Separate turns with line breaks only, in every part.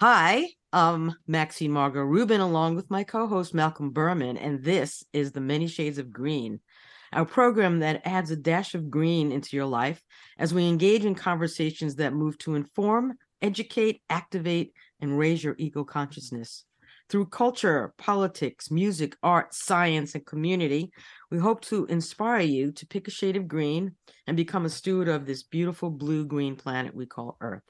Hi, I'm Maxine Margot Rubin, along with my co host Malcolm Berman, and this is The Many Shades of Green, our program that adds a dash of green into your life as we engage in conversations that move to inform, educate, activate, and raise your eco consciousness. Through culture, politics, music, art, science, and community, we hope to inspire you to pick a shade of green and become a steward of this beautiful blue green planet we call Earth.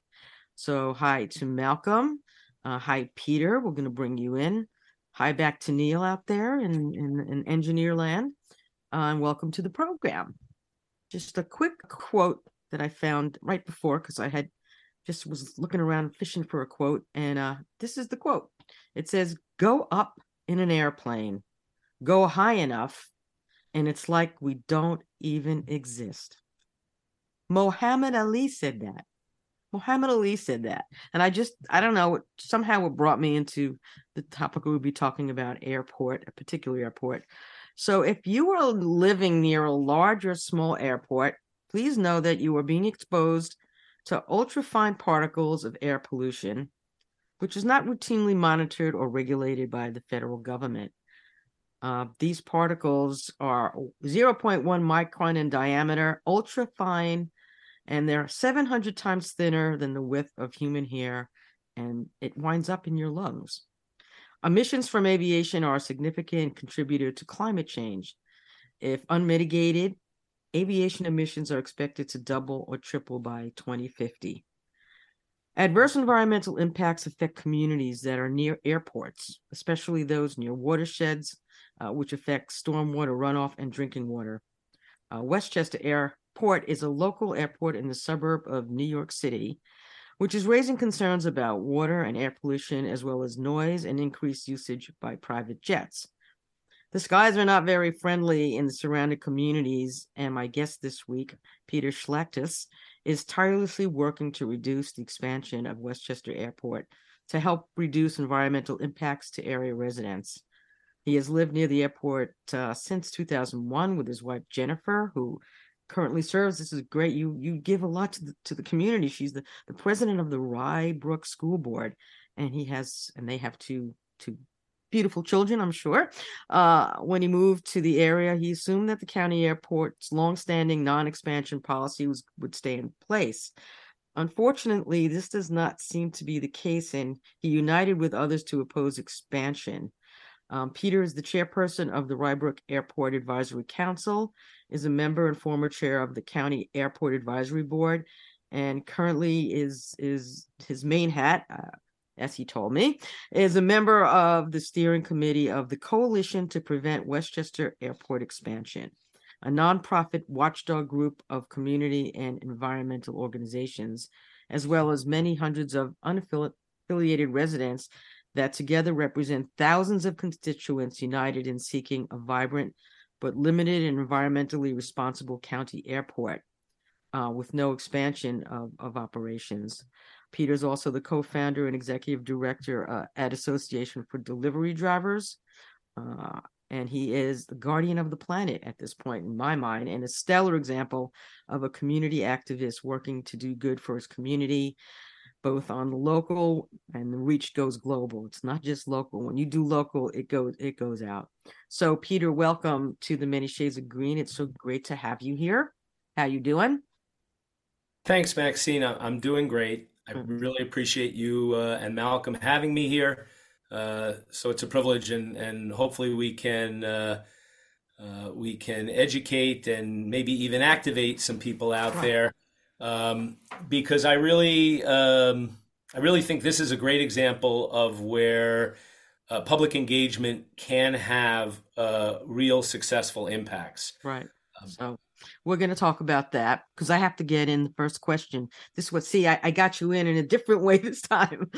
So, hi to Malcolm. Uh, hi, Peter. We're going to bring you in. Hi, back to Neil out there in, in, in engineer land. Uh, and welcome to the program. Just a quick quote that I found right before because I had just was looking around fishing for a quote. And uh, this is the quote it says, Go up in an airplane, go high enough, and it's like we don't even exist. Muhammad Ali said that. Muhammad Ali said that. And I just, I don't know, somehow it brought me into the topic we'll be talking about airport, a particular airport. So if you are living near a large or small airport, please know that you are being exposed to ultrafine particles of air pollution, which is not routinely monitored or regulated by the federal government. Uh, these particles are 0.1 micron in diameter, ultrafine and they're 700 times thinner than the width of human hair, and it winds up in your lungs. Emissions from aviation are a significant contributor to climate change. If unmitigated, aviation emissions are expected to double or triple by 2050. Adverse environmental impacts affect communities that are near airports, especially those near watersheds, uh, which affect stormwater runoff and drinking water. Uh, Westchester Airport is a local airport in the suburb of New York City, which is raising concerns about water and air pollution, as well as noise and increased usage by private jets. The skies are not very friendly in the surrounding communities, and my guest this week, Peter Schlactus, is tirelessly working to reduce the expansion of Westchester Airport to help reduce environmental impacts to area residents. He has lived near the airport uh, since 2001 with his wife Jennifer, who currently serves. This is great. You you give a lot to the, to the community. She's the, the president of the Rye Brook School Board, and he has and they have two two beautiful children, I'm sure. Uh, when he moved to the area, he assumed that the county airport's longstanding non-expansion policy was would stay in place. Unfortunately, this does not seem to be the case, and he united with others to oppose expansion. Um, Peter is the chairperson of the Rye Brook Airport Advisory Council, is a member and former chair of the County Airport Advisory Board, and currently is is his main hat, uh, as he told me, is a member of the steering committee of the Coalition to Prevent Westchester Airport Expansion, a nonprofit watchdog group of community and environmental organizations, as well as many hundreds of unaffiliated residents that together represent thousands of constituents united in seeking a vibrant but limited and environmentally responsible county airport uh, with no expansion of, of operations. Peter's also the co-founder and executive director uh, at Association for Delivery Drivers, Uh, and he is the guardian of the planet at this point, in my mind, and a stellar example of a community activist working to do good for his community, both on the local and the reach goes global. It's not just local. When you do local, it goes it goes out. So, Peter, welcome to the Many Shades of Green. It's so great to have you here. How you doing?
Thanks, Maxine. I'm doing great. I really appreciate you uh, and Malcolm having me here. Uh, so it's a privilege, and and hopefully we can uh, uh we can educate and maybe even activate some people out there, um, because I really um, I really think this is a great example of where uh, public engagement can have uh, real successful impacts.
Right. Um, so we're going to talk about that because I have to get in the first question. This is what, see, I, I got you in in a different way this time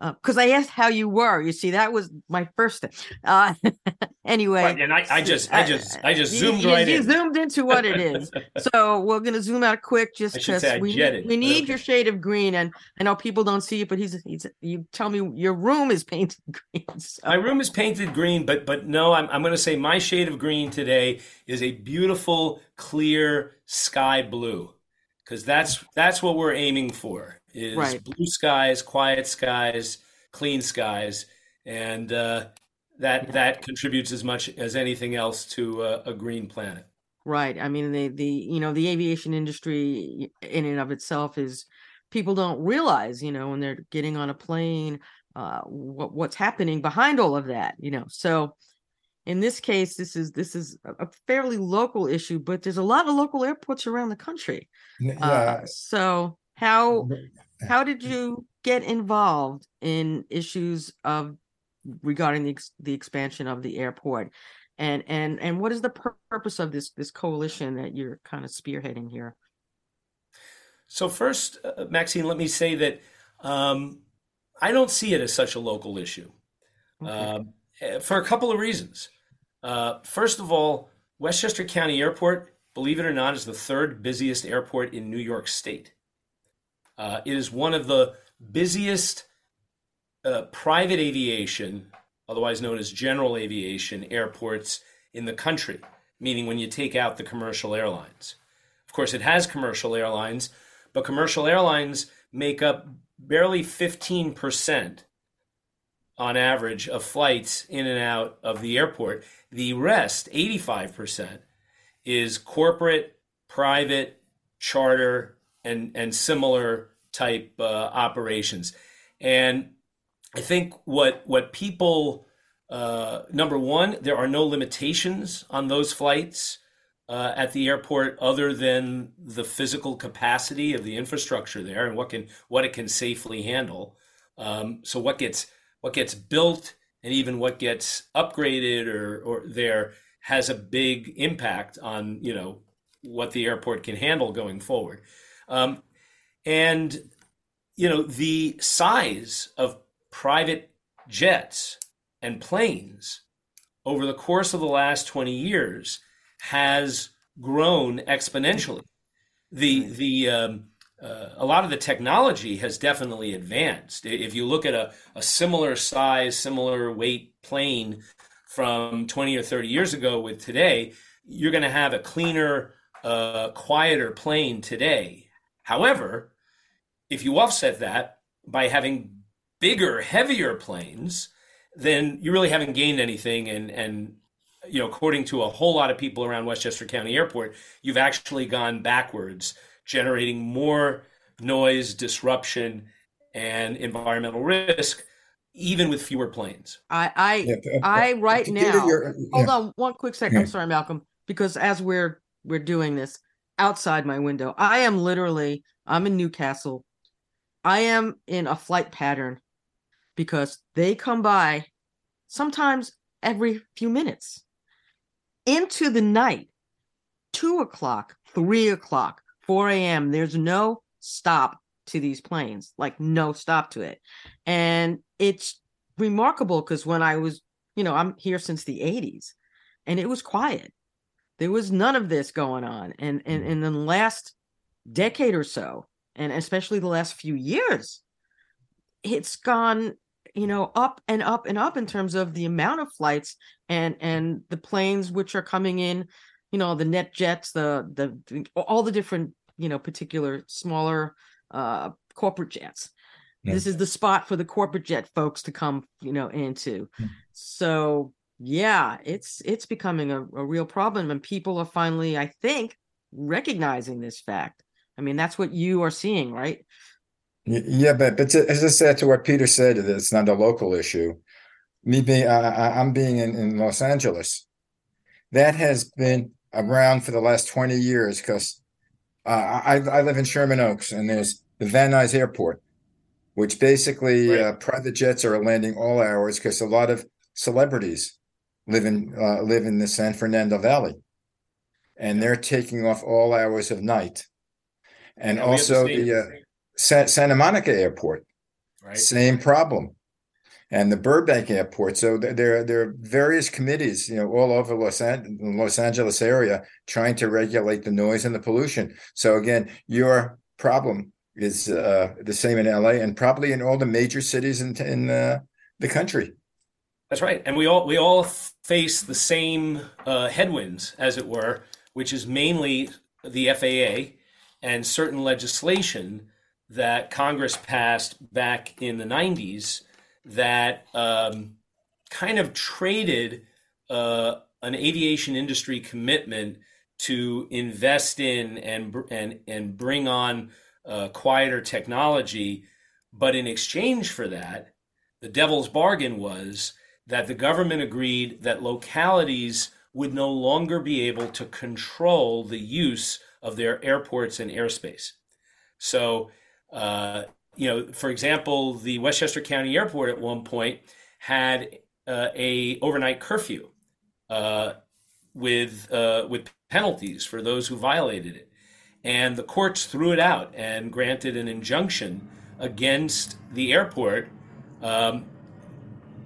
because uh, I asked how you were. You see, that was my first thing. Uh, anyway,
right, and I, I, just, I just, I just zoomed
you,
right
you
in.
zoomed into what it is. so we're gonna zoom out quick, just because we, we need your shade of green. And I know people don't see it, but he's, he's. You tell me your room is painted green. So.
My room is painted green, but but no, I'm I'm gonna say my shade of green today is a beautiful, clear sky blue, because that's that's what we're aiming for is right. blue skies, quiet skies, clean skies, and uh, that that contributes as much as anything else to a, a, green planet.
Right. I mean, the the you know the aviation industry in and of itself is people don't realize you know when they're getting on a plane uh, what what's happening behind all of that. You know, so in this case this is this is a fairly local issue but there's a lot of local airports around the country yeah. Uh, so how how did you get involved in issues of regarding the the expansion of the airport? And and and what is the purpose of this this coalition that you're kind of spearheading here?
So first, uh, Maxine, let me say that um, I don't see it as such a local issue okay. Um, eh, for a couple of reasons. Uh, first of all, Westchester County Airport, believe it or not, is the third busiest airport in New York State. Uh, it is one of the busiest uh, private aviation, otherwise known as general aviation, airports in the country, meaning when you take out the commercial airlines. Of course, it has commercial airlines, but commercial airlines make up barely 15% on average of flights in and out of the airport. The rest, 85%, is corporate, private, charter, and, and similar type uh, operations. And I think what what people uh, number one, there are no limitations on those flights uh, at the airport other than the physical capacity of the infrastructure there and what can what it can safely handle. Um, so what gets what gets built and even what gets upgraded or or there has a big impact on you know what the airport can handle going forward. Um, and, you know, the size of private jets and planes over the course of the last 20 years has grown exponentially. The, the, um, uh, a lot of the technology has definitely advanced. If you look at a, a similar size, similar weight plane from 20 or 30 years ago with today, you're going to have a cleaner, uh, quieter plane today. However, if you offset that by having bigger, heavier planes, then you really haven't gained anything. And, and you know, according to a whole lot of people around Westchester County Airport, you've actually gone backwards, generating more noise, disruption, and environmental risk, even with fewer planes.
I, I, yeah, I right now. Your, yeah. Hold on, one quick second. Yeah. I'm sorry, Malcolm, because as we're we're doing this outside my window, I am literally. I'm in Newcastle. I am in a flight pattern because they come by sometimes every few minutes into the night, two o'clock, three o'clock, 4 a.m. There's no stop to these planes, like no stop to it. And it's remarkable because when I was, you know, I'm here since the 80s and it was quiet. There was none of this going on. And, and, and in the last decade or so, and especially the last few years, it's gone you know, up and up and up in terms of the amount of flights and and the planes which are coming in, you know, the net jets, the the all the different, you know, particular smaller uh corporate jets. Yeah. This is the spot for the corporate jet folks to come, you know, into. Mm-hmm. So yeah, it's it's becoming a, a real problem, and people are finally, I think, recognizing this fact. I mean, that's what you are seeing, right?
Yeah, but but to, as I said to what Peter said, it's not a local issue. Me being, I, I'm being in, in Los Angeles. That has been around for the last 20 years because uh, I, I live in Sherman Oaks and there's the Van Nuys Airport, which basically right. uh, private jets are landing all hours because a lot of celebrities live in uh, live in the San Fernando Valley, and they're taking off all hours of night, and yeah, also the uh, Sa- Santa Monica Airport, right. same problem, and the Burbank Airport. So there there are various committees, you know, all over Los An- Los Angeles area trying to regulate the noise and the pollution. So again, your problem is uh, the same in LA and probably in all the major cities in, in uh, the country.
That's right, and we all we all face the same uh, headwinds, as it were, which is mainly the FAA and certain legislation that Congress passed back in the 90s that um, kind of traded uh, an aviation industry commitment to invest in and and and bring on uh, quieter technology, but in exchange for that, the devil's bargain was that the government agreed that localities would no longer be able to control the use of their airports and airspace. So, uh, you know, for example, the Westchester County Airport at one point had uh, a overnight curfew uh, with uh, with penalties for those who violated it, and the courts threw it out and granted an injunction against the airport um,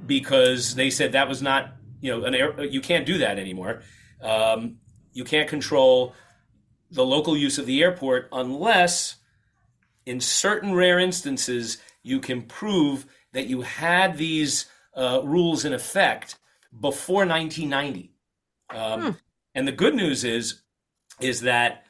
because they said that was not you know an air, you can't do that anymore. Um, you can't control the local use of the airport unless, in certain rare instances, you can prove that you had these uh, rules in effect before 1990. Um, hmm. And the good news is, is that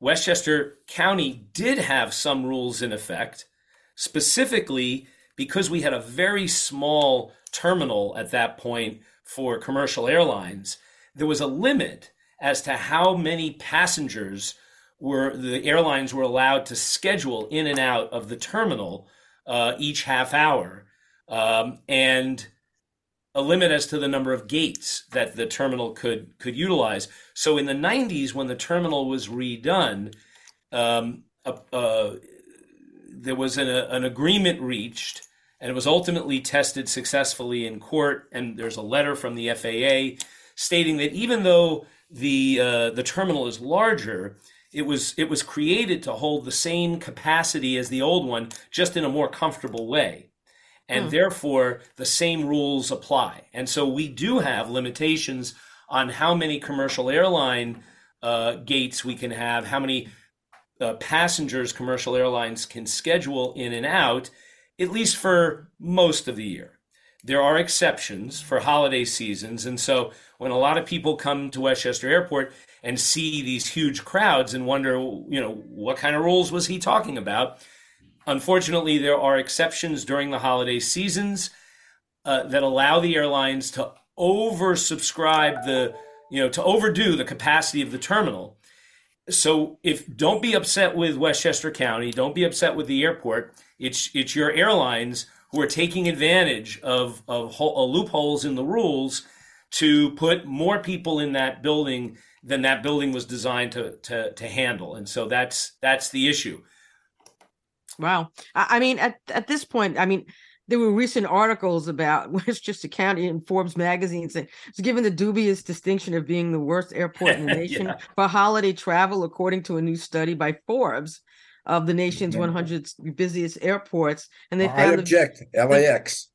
Westchester County did have some rules in effect, specifically because we had a very small terminal at that point for commercial airlines, there was a limit as to how many passengers were the airlines were allowed to schedule in and out of the terminal uh, each half hour, um, and a limit as to the number of gates that the terminal could could utilize. So in the 90s, when the terminal was redone, um, uh, there was an, an agreement reached and it was ultimately tested successfully in court. And there's a letter from the FAA stating that even though the uh, the terminal is larger, it was it was created to hold the same capacity as the old one, just in a more comfortable way. And hmm. therefore, the same rules apply. And so we do have limitations on how many commercial airline uh, gates we can have, how many uh, passengers commercial airlines can schedule in and out at least for most of the year. There are exceptions for holiday seasons. And so when a lot of people come to Westchester Airport and see these huge crowds and wonder, you know, what kind of rules was he talking about? Unfortunately, there are exceptions during the holiday seasons uh, that allow the airlines to oversubscribe the, you know, to overdo the capacity of the terminal. So if don't be upset with Westchester County, don't be upset with the airport it's it's your airlines who are taking advantage of of uh, loopholes in the rules to put more people in that building than that building was designed to to, to handle, and so that's that's the issue.
Wow, I, I mean, at at this point, I mean, there were recent articles about Westchester County in Forbes magazine saying it's given the dubious distinction of being the worst airport in the nation yeah. for holiday travel, according to a new study by Forbes of the nation's 100 busiest airports, and they
found I object. The, LAX.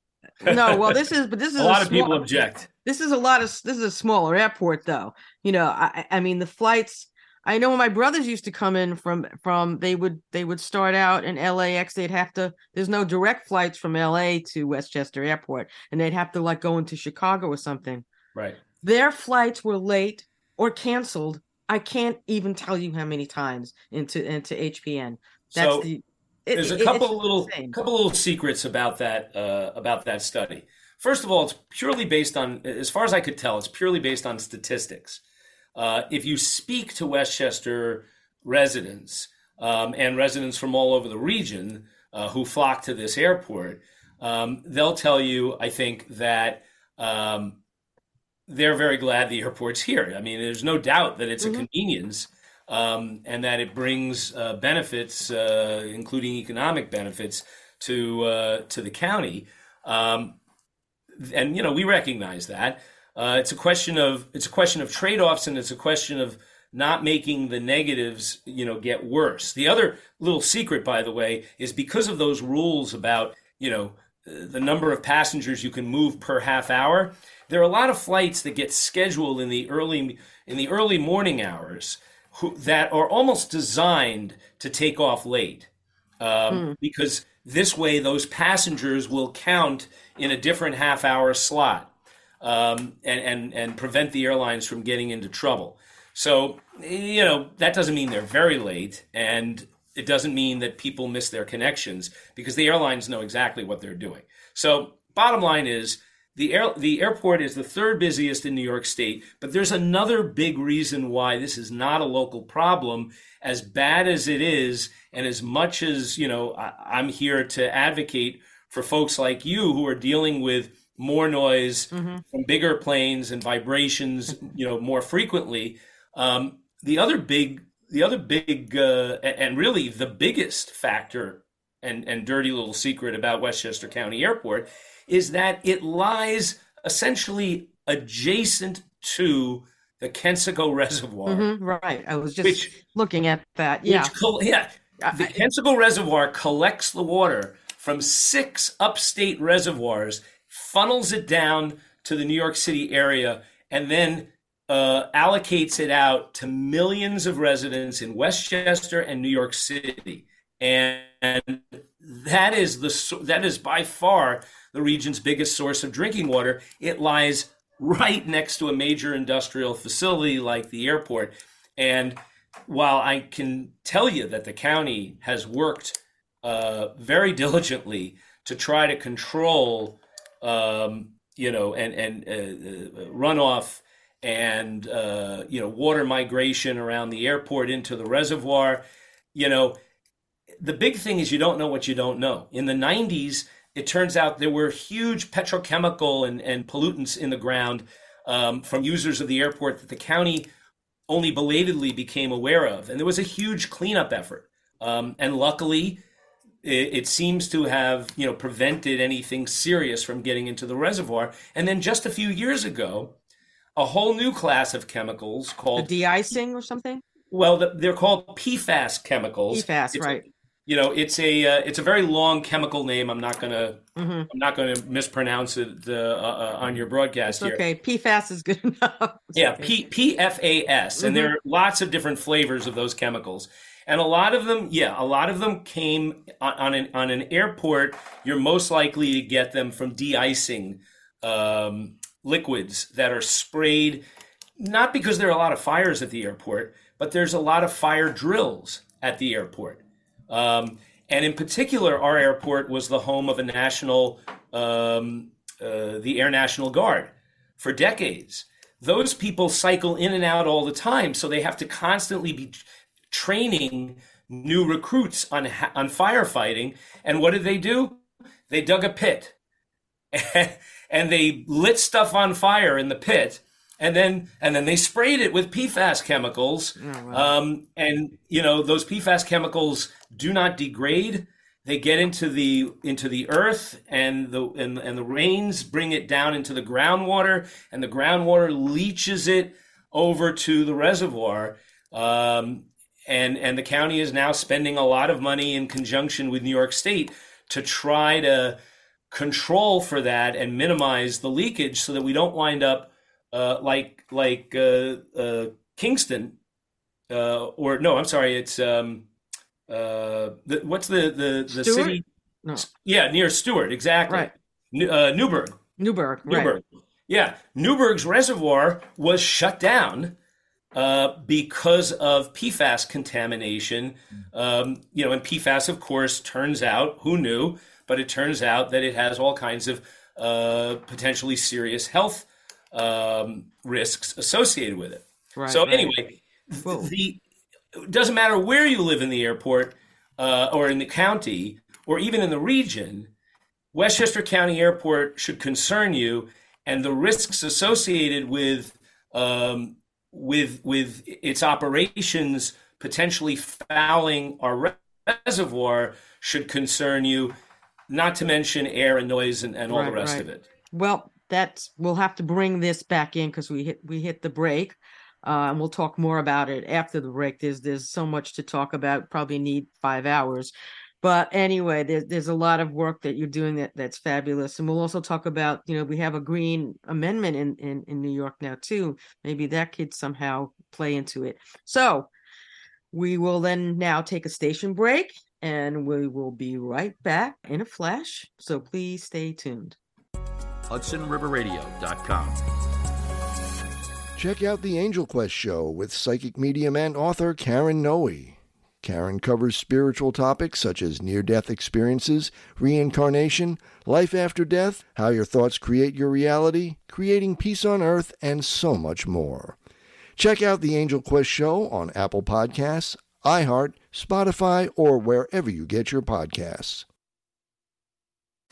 No, well, this is but this is
a, a lot of people object.
This is a lot of this is a smaller airport, though. You know, I, I mean, the flights I know when my brothers used to come in from from they would they would start out in LAX. They'd have to. There's no direct flights from LA to Westchester Airport, and they'd have to like go into Chicago or something.
Right.
Their flights were late or canceled. I can't even tell you how many times into into HPN. That's
so
the.
It, there's a couple little insane. couple little secrets about that uh, about that study. First of all, it's purely based on, as far as I could tell, it's purely based on statistics. Uh, if you speak to Westchester residents um, and residents from all over the region uh, who flock to this airport, um, they'll tell you, I think, that um, they're very glad the airport's here. I mean, there's no doubt that it's mm-hmm. a convenience um, and that it brings uh, benefits, uh, including economic benefits, to uh, to the county. Um, and you know we recognize that. Uh, it's a question of it's a question of trade offs, and it's a question of not making the negatives you know get worse. The other little secret, by the way, is because of those rules about you know the number of passengers you can move per half hour. There are a lot of flights that get scheduled in the early in the early morning hours who, that are almost designed to take off late um, hmm. because this way those passengers will count in a different half hour slot um, and, and, and prevent the airlines from getting into trouble. So, you know, that doesn't mean they're very late. And it doesn't mean that people miss their connections because the airlines know exactly what they're doing. So, bottom line is the air, the airport is the third busiest in New York State, but there's another big reason why this is not a local problem. As bad as it is, and as much as you know, I, I'm here to advocate for folks like you who are dealing with more noise mm-hmm. from bigger planes and vibrations, you know, more frequently. Um, the other big, the other big, uh, and really the biggest factor and, and dirty little secret about Westchester County Airport is that it lies essentially adjacent to the Kensico Reservoir.
Mm-hmm, right. I was just which, looking at that. Yeah.
Which, yeah. The Kensico Reservoir collects the water from six upstate reservoirs, funnels it down to the New York City area, and then uh, allocates it out to millions of residents in Westchester and New York City. And, and that is the that is by far the region's biggest source of drinking water. It lies right next to a major industrial facility like the airport. And while I can tell you that the county has worked uh, very diligently to try to control, um, you know, and and uh, uh, runoff and uh, you know water migration around the airport into the reservoir. You know, the big thing is you don't know what you don't know. In the '90s, it turns out there were huge petrochemical and, and pollutants in the ground um, from users of the airport that the county only belatedly became aware of, and there was a huge cleanup effort. Um, and luckily, it, it, seems to have you know prevented anything serious from getting into the reservoir. And then just a few years ago, a whole new class of chemicals called
the de-icing or something.
Well, the, they're called PFAS chemicals.
PFAS,
it's
right?
You know, it's a uh, it's a very long chemical name. I'm not gonna mm-hmm. I'm not gonna mispronounce it uh, uh, on your broadcast
it's
here.
Okay, PFAS is good enough.
yeah, P PFAS, mm-hmm. and there are lots of different flavors of those chemicals. And a lot of them, yeah, a lot of them came on, on an on an airport. You're most likely to get them from de-icing um, liquids that are sprayed, not because there are a lot of fires at the airport, but there's a lot of fire drills at the airport. Um, and in particular, our airport was the home of a national, um, uh, the Air National Guard, for decades. Those people cycle in and out all the time, so they have to constantly be training new recruits on on firefighting. And what did they do? They dug a pit, and they lit stuff on fire in the pit, and then and then they sprayed it with PFAS chemicals. Oh, wow. um, and you know those PFAS chemicals do not degrade. They get into the into the earth, and the and, and the rains bring it down into the groundwater, and the groundwater leaches it over to the reservoir. Um, and and the county is now spending a lot of money in conjunction with New York State to try to control for that and minimize the leakage so that we don't wind up uh, like like uh, uh, Kingston uh, or no, I'm sorry, it's um, uh, the, what's the the the
Stewart?
city?
No.
Yeah, near Stewart, exactly.
Right.
New, uh, Newburgh.
Newburgh. Right.
Yeah, Newburgh's reservoir was shut down uh, because of PFAS contamination. Um, you know, and PFAS, of course, turns out who knew, but it turns out that it has all kinds of uh, potentially serious health um, risks associated with it.
Right,
so
right.
anyway,
Whoa.
the it doesn't matter where you live in the airport uh, or in the county or even in the region. Westchester County Airport should concern you, and the risks associated with um, with with its operations potentially fouling our reservoir should concern you. Not to mention air and noise and, and all the rest
right.
of it.
Well, that's we'll have to bring this back in because we hit we hit the break, uh, and we'll talk more about it after the break. There's there's so much to talk about. Probably need five hours, but anyway, there's there's a lot of work that you're doing that that's fabulous, and we'll also talk about you know we have a green amendment in in in New York now too. Maybe that could somehow play into it. So we will then now take a station break. And we will be right back in a flash. So please stay tuned.
HudsonRiverRadio.com.
Check out the Angel Quest show with psychic medium and author Karen Noe. Karen covers spiritual topics such as near death experiences, reincarnation, life after death, how your thoughts create your reality, creating peace on earth, and so much more. Check out the Angel Quest show on Apple Podcasts, iHeart, Spotify, or wherever you get your podcasts.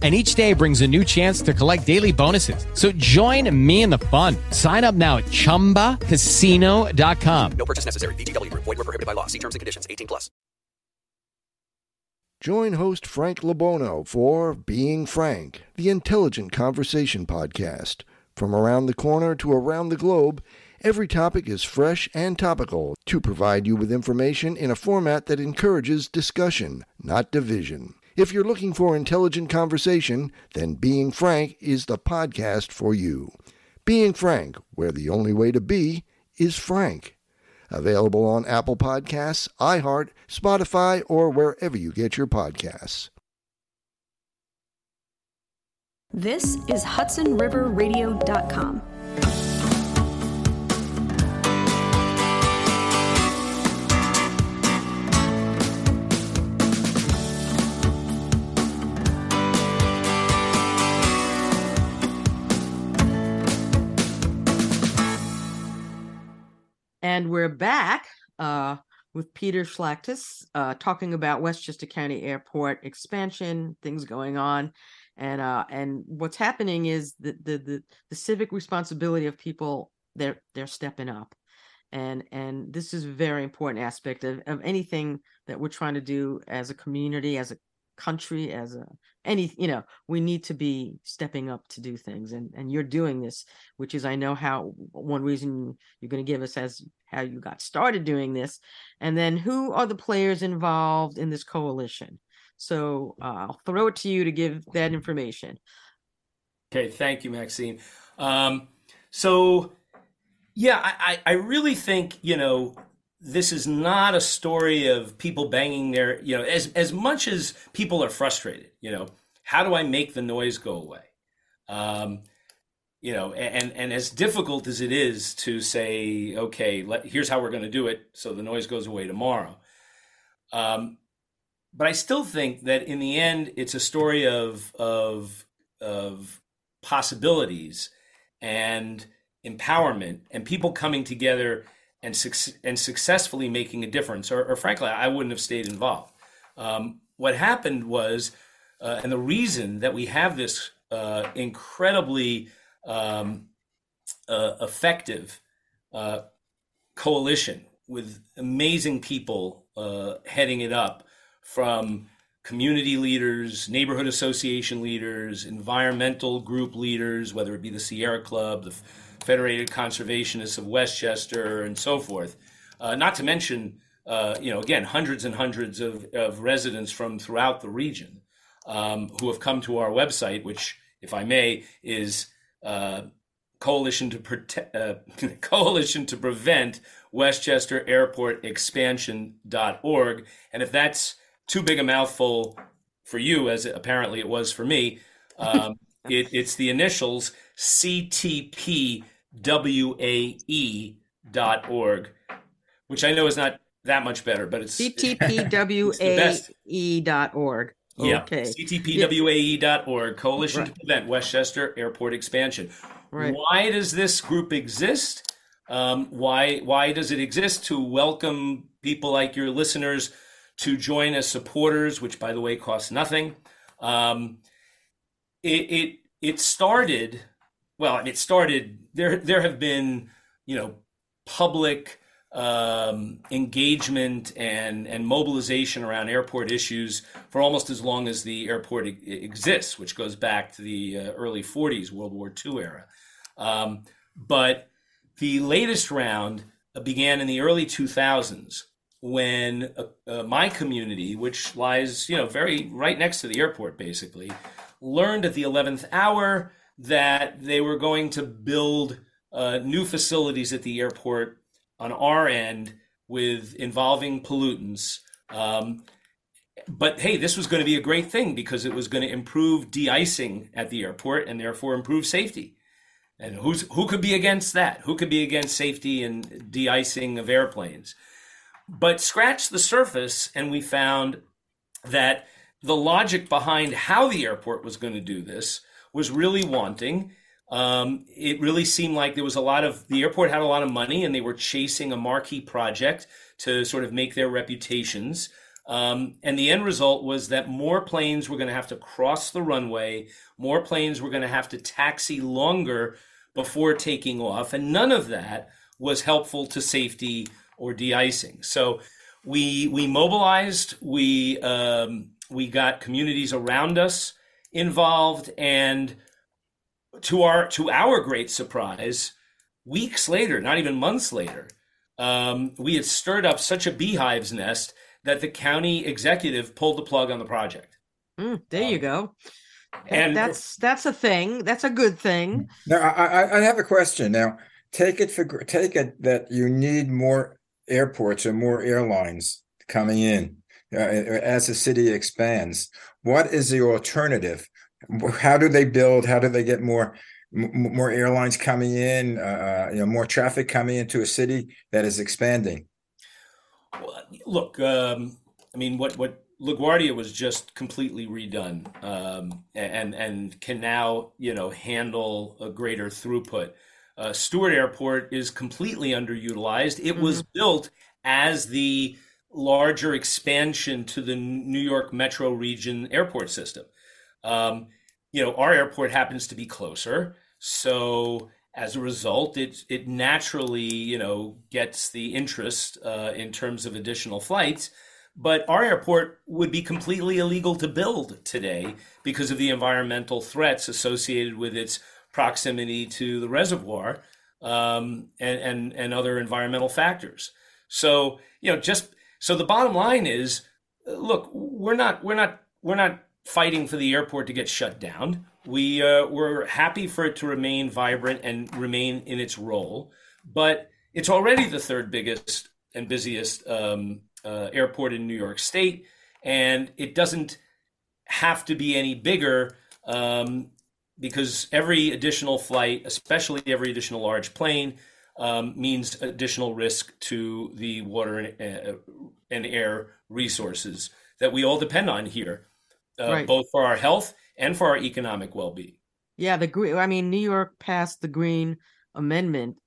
And each day brings a new chance to collect daily bonuses. So join me in the fun. Sign up now at chumbacasino.com.
No purchase necessary. VGW Group. Void were prohibited by law. See terms and conditions. 18 plus.
Join host Frank Labono for Being Frank, the intelligent conversation podcast. From around the corner to around the globe, every topic is fresh and topical to provide you with information in a format that encourages discussion, not division. If you're looking for intelligent conversation, then Being Frank is the podcast for you. Being Frank, where the only way to be is frank. Available on Apple Podcasts, iHeart, Spotify, or wherever you get your podcasts.
This is HudsonRiverRadio.com.
And we're back uh, with Peter Schlactus uh, talking about Westchester County Airport expansion, things going on, and uh, and what's happening is the, the the the civic responsibility of people they're they're stepping up, and and this is a very important aspect of, of anything that we're trying to do as a community, as a country, as a any you know we need to be stepping up to do things and and you're doing this which is i know how one reason you're going to give us as how you got started doing this and then who are the players involved in this coalition so uh, i'll throw it to you to give that information
Okay, thank you, Maxine. Um, so, yeah, I, I I really think you know this is not a story of people banging their you know as as much as people are frustrated. You know, how do I make the noise go away? Um, you know, and and as difficult as it is to say, okay, let, here's how we're going to do it, so the noise goes away tomorrow. Um, but I still think that in the end, it's a story of of of possibilities and empowerment and people coming together and, suc- and successfully making a difference, or, or, frankly, I wouldn't have stayed involved. Um, what happened was, uh, and the reason that we have this uh, incredibly um, uh, effective uh, coalition with amazing people uh, heading it up from community leaders, neighborhood association leaders, environmental group leaders, whether it be the Sierra Club, the Federated Conservationists of Westchester, and so forth. Uh, not to mention, uh, you know, again, hundreds and hundreds of, of residents from throughout the region um, who have come to our website, which, if I may, is uh, coalition to protect uh, coalition to prevent Westchester Airport Expansion.org. And if that's too big a mouthful for you, as apparently it was for me, um, it, it's the initials CTPWAE.org, which I know is not that much better, but it's
CTPWAE.org.
Yeah.
Okay.
CTPWAE.org, Coalition
Right.
to Prevent Westchester Airport Expansion.
Right.
Why does this group exist? Um, why why does it exist to welcome people like your listeners to join as supporters, which by the way costs nothing? Um, it, it it started well. It started there. There have been you know public um, engagement and and mobilization around airport issues for almost as long as the airport e- exists, which goes back to the uh, early 40s, World War II era. Um, but the latest round began in the early 2000s when uh, uh, my community, which lies you know very right next to the airport, basically, learned at the 11th hour that they were going to build uh, new facilities at the airport on our end with involving pollutants. Um, but hey, this was going to be a great thing because it was going to improve de-icing at the airport and therefore improve safety. And who's who could be against that? Who could be against safety and de-icing of airplanes? But scratch the surface, and we found that the logic behind how the airport was going to do this was really wanting. Um, it really seemed like there was a lot of the airport had a lot of money, and they were chasing a marquee project to sort of make their reputations. Um, and the end result was that more planes were going to have to cross the runway, more planes were going to have to taxi longer before taking off, and none of that was helpful to safety or de-icing. So we we mobilized, we um, we got communities around us involved, and to our to our great surprise, weeks later, not even months later, um, we had stirred up such a beehive's nest that the county executive pulled the plug on the project.
Mm, there you go.
and-
that's that's a thing. That's a good thing.
Now, I, I, I have a question. Now, take it for take it that you need more airports or more airlines coming in uh, as the city expands. What is the alternative? How do they build? How do they get more m- m- more airlines coming in? Uh, you know, more traffic coming into a city that is expanding.
Look, um, I mean, what what LaGuardia was just completely redone, um, and and can now you know handle a greater throughput. Uh, Stewart Airport is completely underutilized. It was built as the larger expansion to the New York metro region airport system. Um, you know, our airport happens to be closer, so as a result, it it naturally you know gets the interest uh, in terms of additional flights. But our airport would be completely illegal to build today because of the environmental threats associated with its proximity to the reservoir um, and, and and other environmental factors. So you know, just so the bottom line is, look, we're not we're not we're not fighting for the airport to get shut down. We uh, we're happy for it to remain vibrant and remain in its role, but it's already the third biggest and busiest um, uh, airport in New York State, and it doesn't have to be any bigger um, because every additional flight, especially every additional large plane, um, means additional risk to the water and, uh, and air resources that we all depend on here, uh,
Right.
both for our health and for our economic well-being.
Yeah, the green. I mean, New York passed the Green Amendment,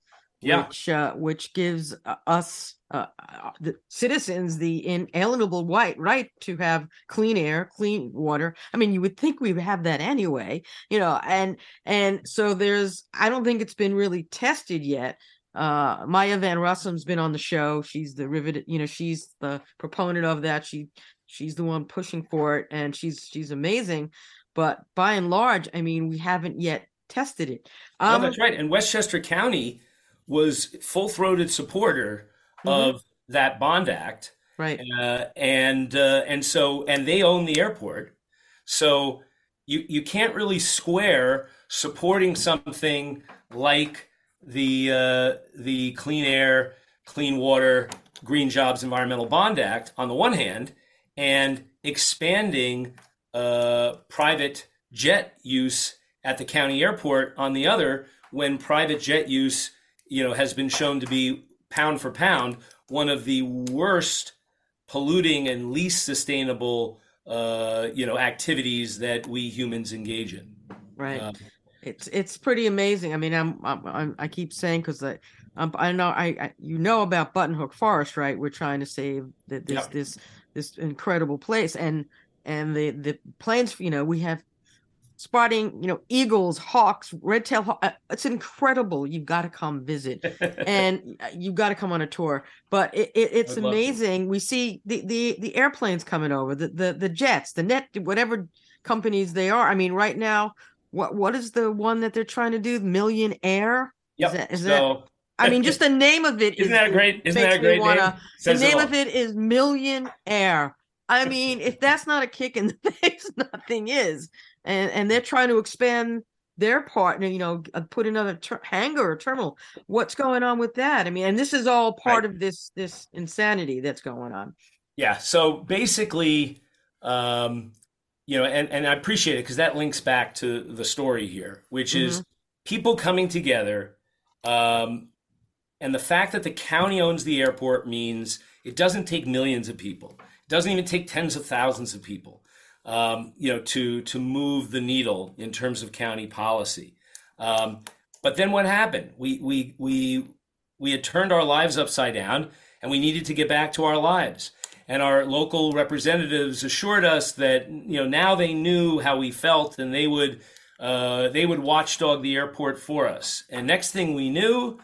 Yeah.
which uh, which gives uh, us uh, uh, the citizens the inalienable right right to have clean air, clean water. I mean, you would think we would have that anyway, you know. And and so there's. I don't think it's been really tested yet. Uh, Maya Van Rossum's been on the show. She's the riveted You know, she's the proponent of that. She she's the one pushing for it, and she's she's amazing. But by and large, I mean, we haven't yet tested it.
No,
Um,
that's right. And Westchester County was full throated supporter
Mhm.
of that Bond Act.
Right.
Uh, and uh, and so and they own the airport. So you you can't really square supporting something like the uh, the Clean Air, Clean Water, Green Jobs Environmental Bond Act on the one hand, and expanding uh, private jet use at the county airport on the other, when private jet use, you know, has been shown to be pound for pound one of the worst polluting and least sustainable, uh, you know, activities that we humans engage in.
right
Uh,
it's it's pretty amazing. I mean i'm, I'm, I'm i keep saying because i um, i know I, I you know about Buttonhook forest right? We're trying to save the, this
Yep.
this this incredible place. And and the the planes you know we have spotting you know eagles hawks red tail haw- uh, it's incredible. You've got to come visit. And uh, you've got to come on a tour. But it, it, it's amazing. We see the, the the airplanes coming over the, the the jets the net whatever companies they are. I mean right now what what is the one that they're trying to do Millionaire? air
Yep.
is that, is
so,
that I mean, just the name of it
Isn't
is-
that a great- isn't that a great
wanna-
name?
The name of it is Millionaire. Air. I mean, if that's not a kick in the face, nothing is. And and they're trying to expand their partner, you know, uh, put another ter- hangar or terminal. What's going on with that? I mean, and this is all part of this this insanity that's going on.
Yeah. So basically, um, you know, and, and I appreciate it because that links back to the story here, which is
Mhm.
people coming together. Um, and the fact that the county owns the airport means it doesn't take millions of people. It doesn't even take tens of thousands of people, um, you know, to to move the needle in terms of county policy. Um, but then what happened? We we we we had turned our lives upside down, and we needed to get back to our lives. And our local representatives assured us that you know now they knew how we felt, and they would uh, they would watchdog the airport for us. And next thing we knew,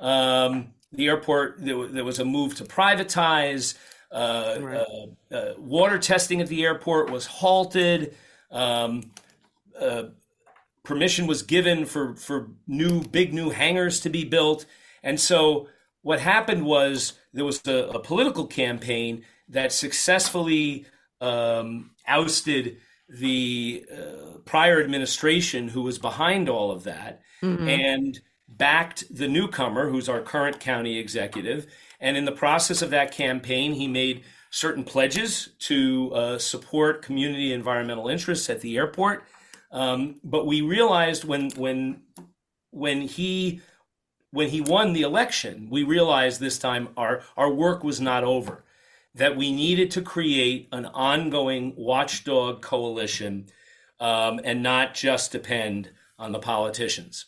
um, the airport there, there was a move to privatize. Uh, uh, uh, water testing at the airport was halted. Um, uh, permission was given for for new big new hangars to be built, and so what happened was there was a, a political campaign that successfully um, ousted the uh, prior administration who was behind all of that
Mhm.
and backed the newcomer who's our current county executive and in the process of that campaign he made certain pledges to uh, support community environmental interests at the airport um, but we realized when when when he when he won the election, we realized this time our our work was not over. That we needed to create an ongoing watchdog coalition um, and not just depend on the politicians.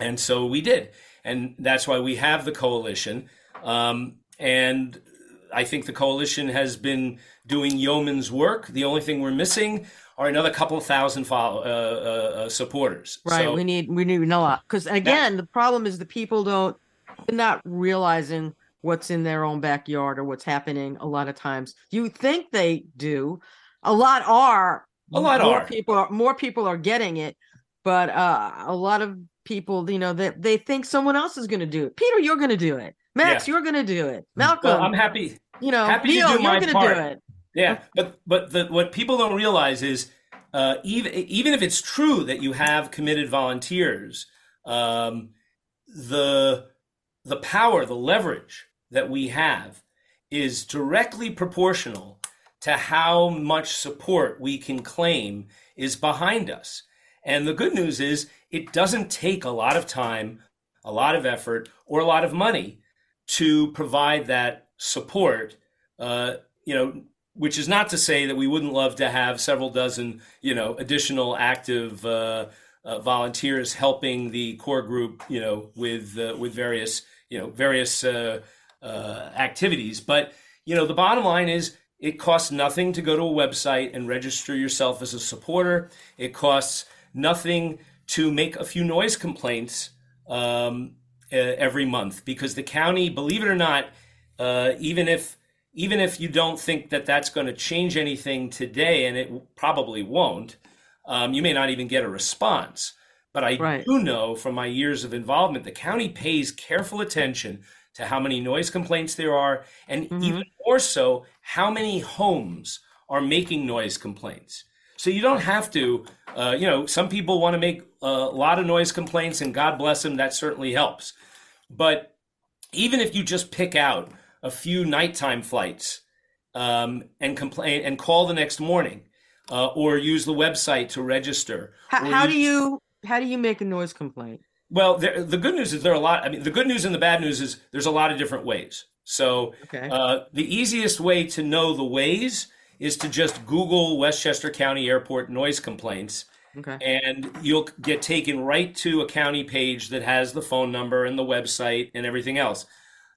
And so we did, and that's why we have the coalition. Um, and I think the coalition has been doing yeoman's work. The only thing we're missing are another couple thousand follow, uh, uh, uh, supporters.
Right.
So-
we need we need know that because again, the problem is the people don't they're not realizing what's in their own backyard or what's happening a lot of times. You think they do. A lot are.
A lot
more
are.
people are more people are getting it, but uh a lot of people, you know, that they, think someone else is gonna do it. Peter, you're gonna do it. Max,
Yeah.
you're gonna do it. Malcolm,
Well, I'm happy.
you know,
happy
Neil,
to do
you're gonna do it.
Yeah, but but the, what people don't realize is uh, even even if it's true that you have committed volunteers, um, the the power, the leverage that we have is directly proportional to how much support we can claim is behind us. And the good news is it doesn't take a lot of time, a lot of effort, or a lot of money to provide that support. Uh, you know, which is not to say that we wouldn't love to have several dozen, you know, additional active uh, uh, volunteers helping the core group, you know, with uh, with various you know various uh, activities. But you know, the bottom line is it costs nothing to go to a website and register yourself as a supporter. It costs nothing to make a few noise complaints um, uh, every month because the county, believe it or not, uh, even if even if you don't think that that's going to change anything today, and it probably won't, um, you may not even get a response. But I
Right.
do know from my years of involvement, the county pays careful attention to how many noise complaints there are, and even more so, how many homes are making noise complaints. So you don't have to, uh, you know, some people want to make a lot of noise complaints, and God bless them, that certainly helps. But even if you just pick out a few nighttime flights um, and complain and call the next morning, uh, or use the website to register.
How, how do you how do you make a noise complaint?
Well, there, the good news is there are a lot. I mean, the good news and the bad news is there's a lot of different ways. So
Okay.
uh, the easiest way to know the ways is to just Google Westchester County Airport noise complaints.
Okay.
And you'll get taken right to a county page that has the phone number and the website and everything else.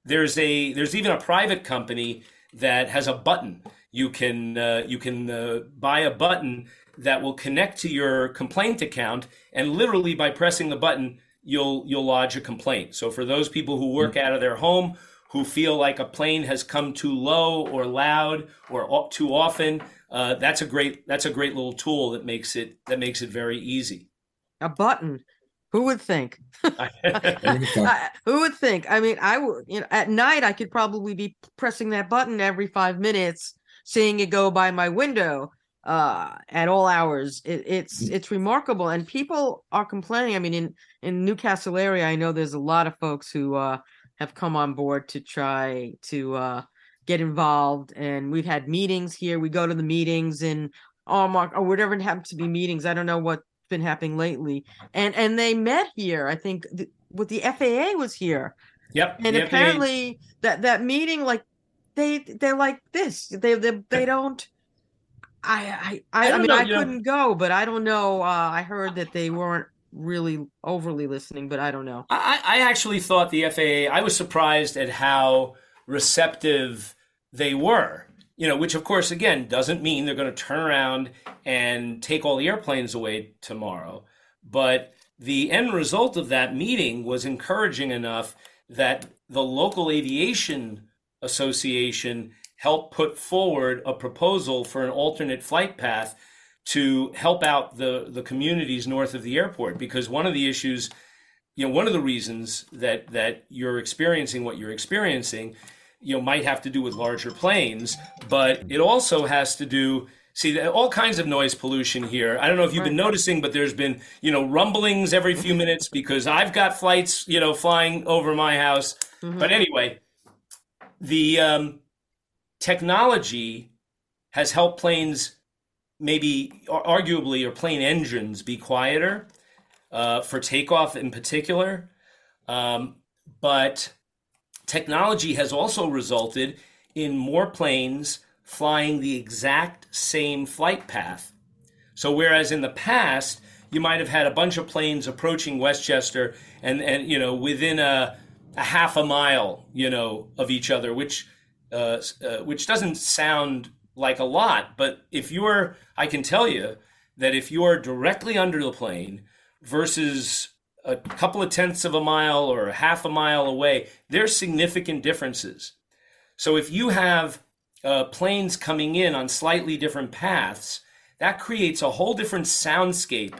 There's a there's even a private company that has a button. You can uh, you can uh, buy a button that will connect to your complaint account, and literally by pressing the button, you'll you'll lodge a complaint. So for those people who work out of their home who feel like a plane has come too low or loud or too often, uh, that's a great that's a great little tool that makes it that makes it very easy.
A button. Who would think? I- who would think? I mean, I would. You know, at night I could probably be pressing that button every five minutes, seeing it go by my window uh at all hours. It, it's it's remarkable and people are complaining. I mean in in New Castle area i know there's a lot of folks who uh have come on board to try to uh get involved and we've had meetings here. We go to the meetings in Armonk or whatever it happens to be meetings. I don't know what's been happening lately. And and they met here. I think th- with the faa was here.
Yep.
and
the FAA
apparently that that meeting like they they're like this. They they, they don't i i
I
i, mean
know,
i couldn't go but i don't know uh i heard that they weren't really overly listening but i don't know
I, I actually thought the FAA, I was surprised at how receptive they were. You know, which of course, again, doesn't mean they're going to turn around and take all the airplanes away tomorrow. But the end result of that meeting was encouraging enough that the local aviation association helped put forward a proposal for an alternate flight path to help out the, the communities north of the airport. Because one of the issues you know one of the reasons that that you're experiencing what you're experiencing you know might have to do with larger planes but it also has to do see all kinds of noise pollution here. I don't know if you've been noticing but there's been you know rumblings every few minutes because i've got flights you know flying over my house. But anyway the um, technology has helped planes maybe ar- arguably or plane engines be quieter uh, for takeoff in particular. Um, but technology has also resulted in more planes flying the exact same flight path. So whereas in the past you might have had a bunch of planes approaching Westchester and and you know within a a half a mile you know of each other, which uh, uh, which doesn't sound like a lot, but if you're, I can tell you that if you're directly under the plane versus a couple of tenths of a mile or a half a mile away, there's significant differences. So if you have uh, planes coming in on slightly different paths, that creates a whole different soundscape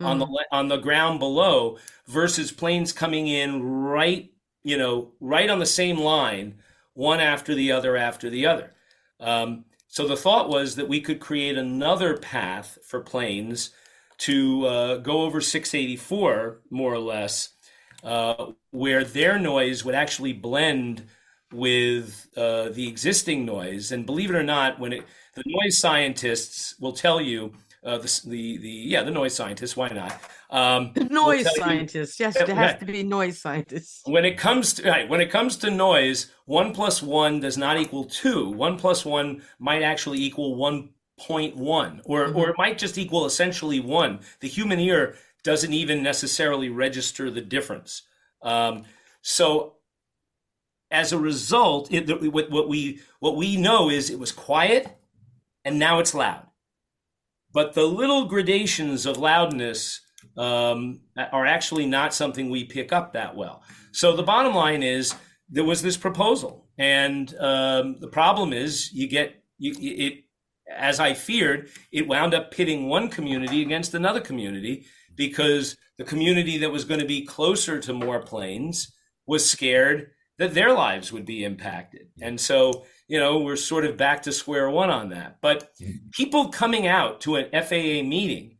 on the on the ground below versus planes coming in right, you know, right on the same line, one after the other after the other. Um, so the thought was that we could create another path for planes to uh, go over 684, more or less, uh, where their noise would actually blend with uh, the existing noise. And believe it or not, when it, the noise scientists will tell you, uh, the, the the yeah, the noise scientists, why not? Um,
noise
tell you-
scientists yes there has
right.
to be noise scientists
when it comes to right, when it comes to noise, one plus one does not equal two. One plus one might actually equal one point one, or or it might just equal essentially one. The human ear doesn't even necessarily register the difference. Um, so as a result, it, what, what we what we know is it was quiet, and now it's loud. But the little gradations of loudness um, are actually not something we pick up that well. So the bottom line is there was this proposal, and um, the problem is you get you, it. As I feared, it wound up pitting one community against another community because the community that was going to be closer to more planes was scared that their lives would be impacted. And so, you know, we're sort of back to square one on that. But people coming out to an FAA meeting,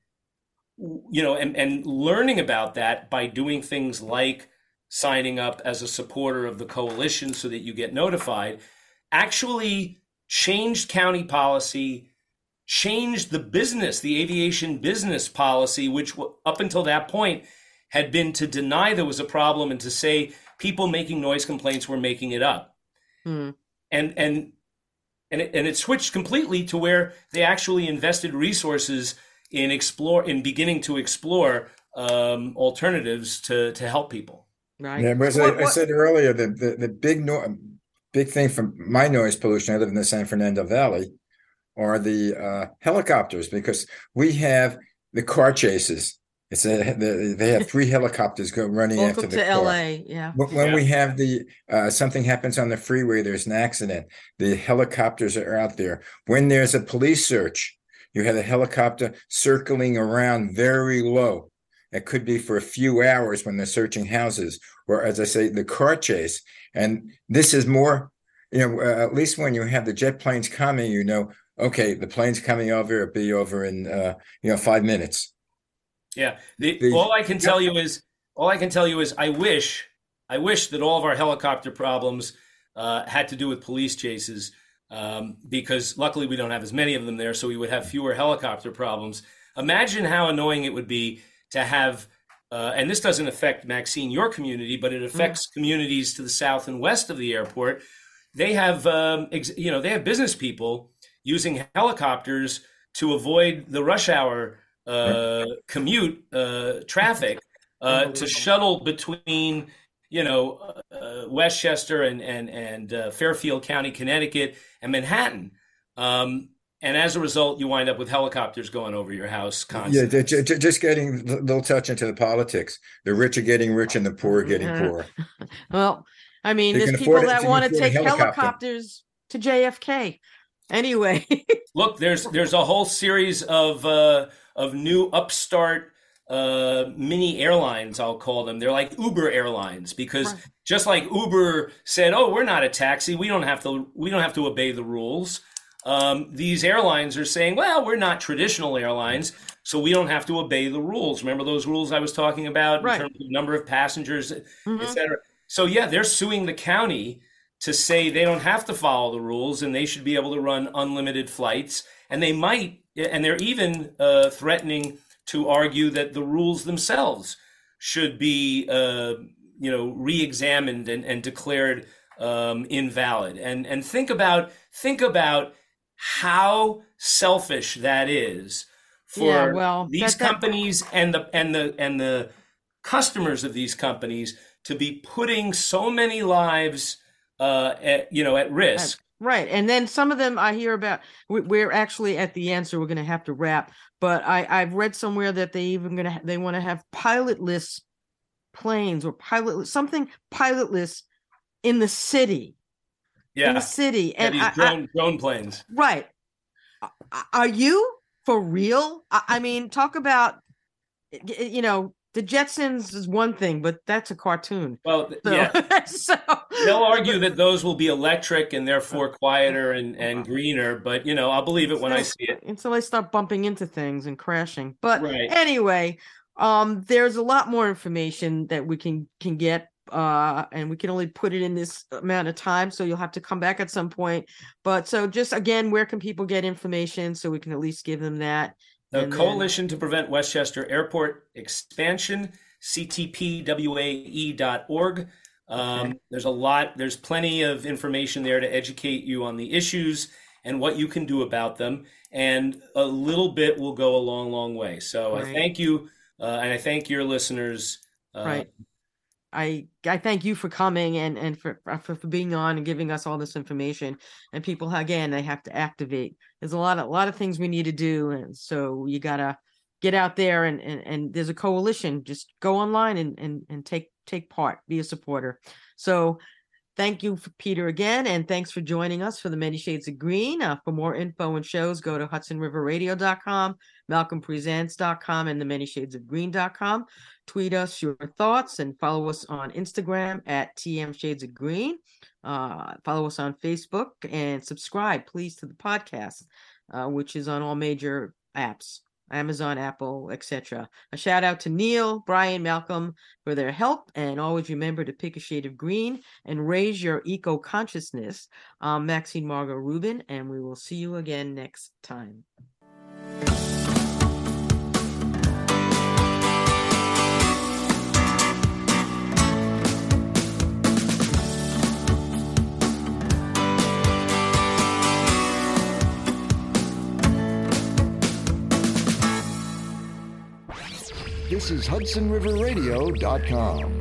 you know, and, and learning about that by doing things like signing up as a supporter of the coalition so that you get notified, actually changed county policy, changed the business, the aviation business policy, which up until that point had been to deny there was a problem and to say people making noise complaints were making it up.
Hmm.
And and and it, and it switched completely to where they actually invested resources in explore in beginning to explore um, alternatives to to help people.
Right.
Yeah, as I, I, said earlier, the the, the big no, big thing from my noise pollution. I live in the San Fernando Valley, are the uh, helicopters because we have the car chases. It's a they have three helicopters go running
Welcome
after the
to
car.
LA, yeah.
When
Yeah.
we have the uh, something happens on the freeway, there's an accident. The helicopters are out there. When there's a police search, you have a helicopter circling around very low. It could be for a few hours when they're searching houses, or as I say, the car chase. And this is more, you know, uh, at least when you have the jet planes coming, you know, okay, the plane's coming over. It'll be over in, uh, you know, five minutes.
Yeah. The,
The-
all I can tell you is all I can tell you is I wish I wish that all of our helicopter problems uh, had to do with police chases um, because luckily we don't have as many of them there, so we would have fewer helicopter problems. Imagine how annoying it would be to have. Uh, and this doesn't affect Maxine, your community, but it affects communities to the south and west of the airport. They have, um, ex- you know, they have business people using helicopters to avoid the rush hour uh, commute uh, traffic uh, to shuttle between you know uh, Westchester and and and uh, Fairfield County, Connecticut, and Manhattan. Um, and as a result, you wind up with helicopters going over your house
Yeah,
constantly.
ju- ju- just getting a little touch into the politics. The rich are getting rich and the poor are getting
Mhm.
poor.
Well, I mean,
You
there's people
afford it if
that want to
can afford a
take
helicopter.
helicopters to JFK. Anyway,
Look, there's there's a whole series of uh, of new upstart uh, mini airlines. I'll call them. They're like Uber airlines because just like Uber said, "Oh, we're not a taxi. We don't have to. We don't have to obey the rules." Um, these airlines are saying, "Well, we're not traditional airlines, so we don't have to obey the rules." Remember those rules I was talking about
Right.
in terms of number of passengers,
Mhm.
et cetera. So yeah, they're suing the county to say they don't have to follow the rules and they should be able to run unlimited flights. And they might, and they're even uh, threatening to argue that the rules themselves should be, uh, you know, re-examined and, and declared um, invalid. And and think about think about how selfish that is for
Yeah, well,
these
that- that-
companies and the and the and the customers of these companies to be putting so many lives uh, at, you know at risk
right. And then some of them I hear about. we- We're actually at the end, so we're going to have to wrap. But I, I've read somewhere that they even going to they want to have pilotless planes or pilotless something pilotless in the city.
yeah
In the city,
Yeah,
and
these
I- I-
drone drone planes
Right. Are you for real? I I mean, talk about, you know, the Jetsons is one thing, but that's a cartoon.
well
So,
yeah
so
they'll argue that those will be electric and therefore quieter and, and greener but you know i'll believe it when i see it
until they start bumping into things and crashing. But
Right.
anyway, um, there's a lot more information that we can can get. Uh, and we can only put it in this amount of time, so you'll have to come back at some point. But so, just again, where can people get information so we can at least give them that?
The
And then-
coalition to prevent westchester airport expansion ctpwae.org um, there's a lot there's plenty of information there to educate you on the issues and what you can do about them and a little bit will go a long long way so i thank you uh, and I thank your listeners. Uh,
right. I I thank you for coming and and for, uh, for for being on and giving us all this information. And people again, they have to activate. There's a lot of a lot of things we need to do, and so you gotta get out there and and, and there's a coalition. Just go online and and and take take part, be a supporter. So Thank you, Peter, again, and thanks for joining us for the Many Shades of Green. Uh, for more info and shows, go to HudsonRiverRadio.com, MalcolmPresents.com, and the Many Shades of Green.com. Tweet us your thoughts and follow us on Instagram at TM Shades of Green. Uh, follow us on Facebook and subscribe, please, to the podcast, uh, which is on all major apps. Amazon, Apple, etc. A shout out to Neil, Brian, Malcolm for their help, and always remember to pick a shade of green and raise your eco consciousness. I'm Maxine Margot Rubin, and we will see you again next time.
This is HudsonRiverRadio.com.